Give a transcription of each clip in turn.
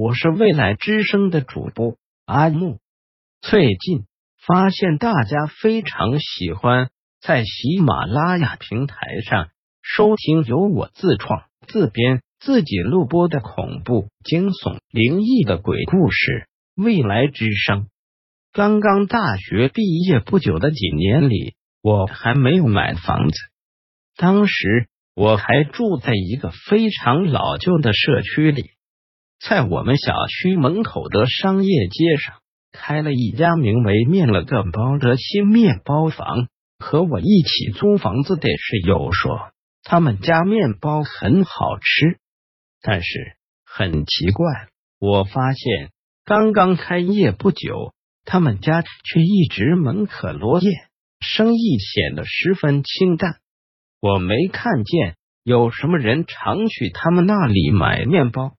我是未来之声的主播阿木。最近发现大家非常喜欢在喜马拉雅平台上收听由我自创、自编、自己录播的恐怖、惊悚、灵异的鬼故事。未来之声。刚刚大学毕业不久的几年里，我还没有买房子，当时我还住在一个非常老旧的社区里。在我们小区门口的商业街上，开了一家名为“面了个包”的新面包房。和我一起租房子的室友说，他们家面包很好吃。但是很奇怪，我发现刚刚开业不久，他们家却一直门可罗雀，生意显得十分清淡。我没看见有什么人常去他们那里买面包。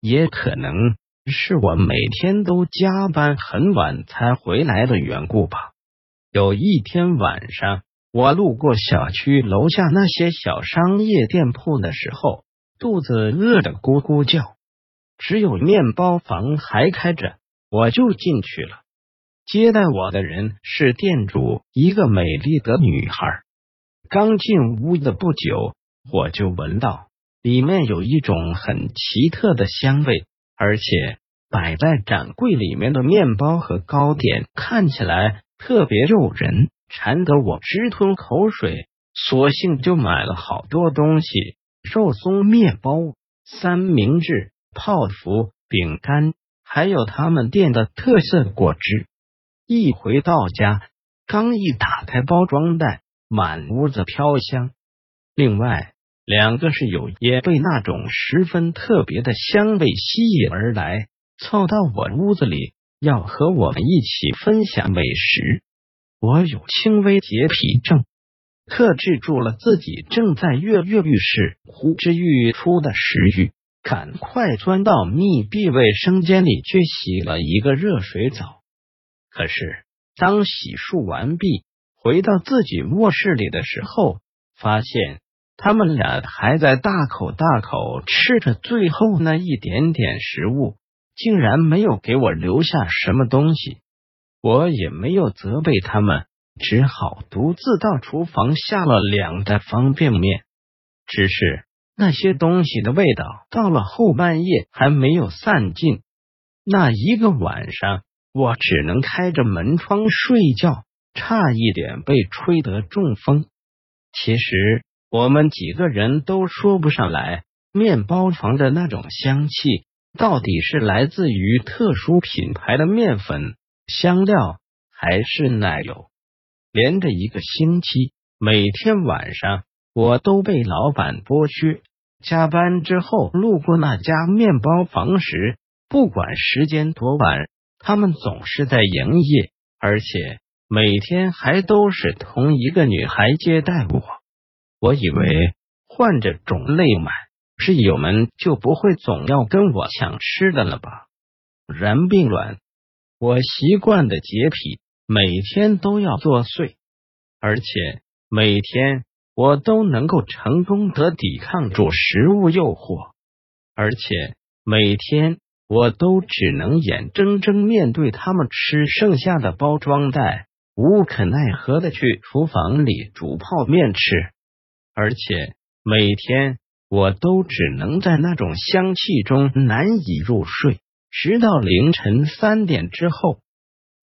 也可能是我每天都加班很晚才回来的缘故吧。有一天晚上，我路过小区楼下那些小商业店铺的时候，肚子饿得咕咕叫，只有面包房还开着，我就进去了。接待我的人是店主，一个美丽的女孩。刚进屋子不久，我就闻到。里面有一种很奇特的香味，而且摆在展柜里面的面包和糕点看起来特别诱人，馋得我直吞口水。索性就买了好多东西：肉松面包、三明治、泡芙、饼干，还有他们店的特色果汁。一回到家，刚一打开包装袋，满屋子飘香。另外。两个室友也被那种十分特别的香味吸引而来，凑到我屋子里，要和我们一起分享美食。我有轻微洁癖症，克制住了自己正在跃跃欲试、呼之欲出的食欲，赶快钻到密闭卫生间里去洗了一个热水澡。可是，当洗漱完毕，回到自己卧室里的时候，发现。他们俩还在大口大口吃着最后那一点点食物，竟然没有给我留下什么东西。我也没有责备他们，只好独自到厨房下了两袋方便面。只是那些东西的味道到了后半夜还没有散尽。那一个晚上，我只能开着门窗睡觉，差一点被吹得中风。其实。我们几个人都说不上来，面包房的那种香气到底是来自于特殊品牌的面粉、香料，还是奶油？连着一个星期，每天晚上我都被老板剥削。加班之后路过那家面包房时，不管时间多晚，他们总是在营业，而且每天还都是同一个女孩接待我。我以为换着种类买，室友们就不会总要跟我抢吃的了吧？然并卵，我习惯的洁癖每天都要作祟，而且每天我都能够成功的抵抗住食物诱惑，而且每天我都只能眼睁睁面对他们吃剩下的包装袋，无可奈何的去厨房里煮泡面吃。而且每天我都只能在那种香气中难以入睡，直到凌晨三点之后。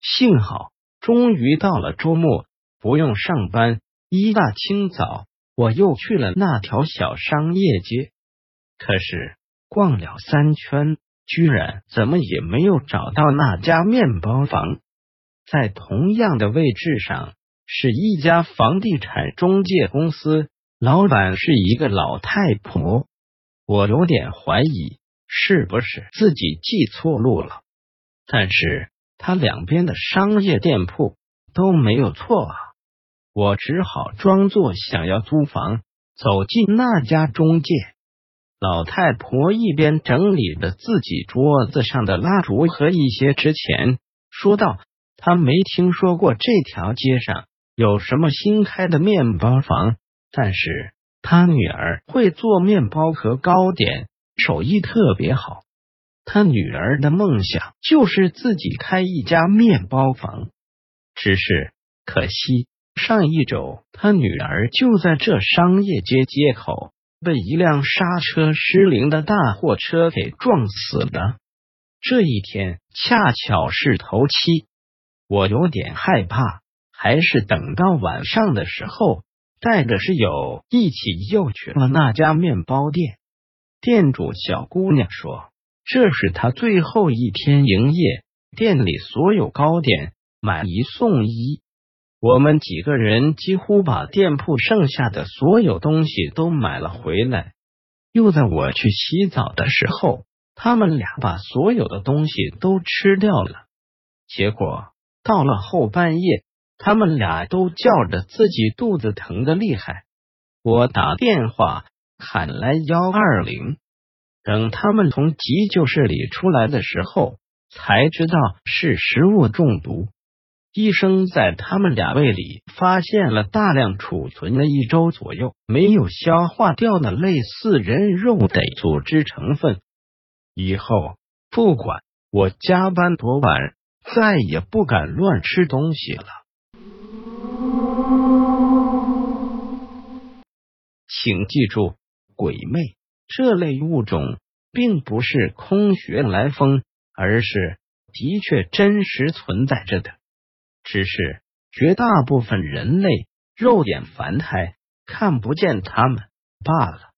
幸好终于到了周末，不用上班。一大清早，我又去了那条小商业街。可是逛了三圈，居然怎么也没有找到那家面包房。在同样的位置上，是一家房地产中介公司。老板是一个老太婆，我有点怀疑是不是自己记错路了。但是他两边的商业店铺都没有错啊，我只好装作想要租房，走进那家中介。老太婆一边整理着自己桌子上的蜡烛和一些值钱，说道：“她没听说过这条街上有什么新开的面包房。”但是他女儿会做面包和糕点，手艺特别好。他女儿的梦想就是自己开一家面包房，只是可惜。上一周，他女儿就在这商业街街口被一辆刹车失灵的大货车给撞死了。这一天恰巧是头七，我有点害怕，还是等到晚上的时候，带着室友一起又去了那家面包店。店主小姑娘说，这是她最后一天营业，店里所有糕点买一送一。我们几个人几乎把店铺剩下的所有东西都买了回来。又在我去洗澡的时候，他们俩把所有的东西都吃掉了。结果到了后半夜，他们俩都叫着自己肚子疼的厉害。我打电话喊来幺二零，等他们从急救室里出来的时候，才知道是食物中毒。医生在他们俩胃里发现了大量储存了一周左右没有消化掉的类似人肉的组织成分。以后不管我加班多晚，再也不敢乱吃东西了。请记住，鬼魅这类物种并不是空穴来风，而是的确真实存在着的。只是绝大部分人类肉眼凡胎看不见他们罢了。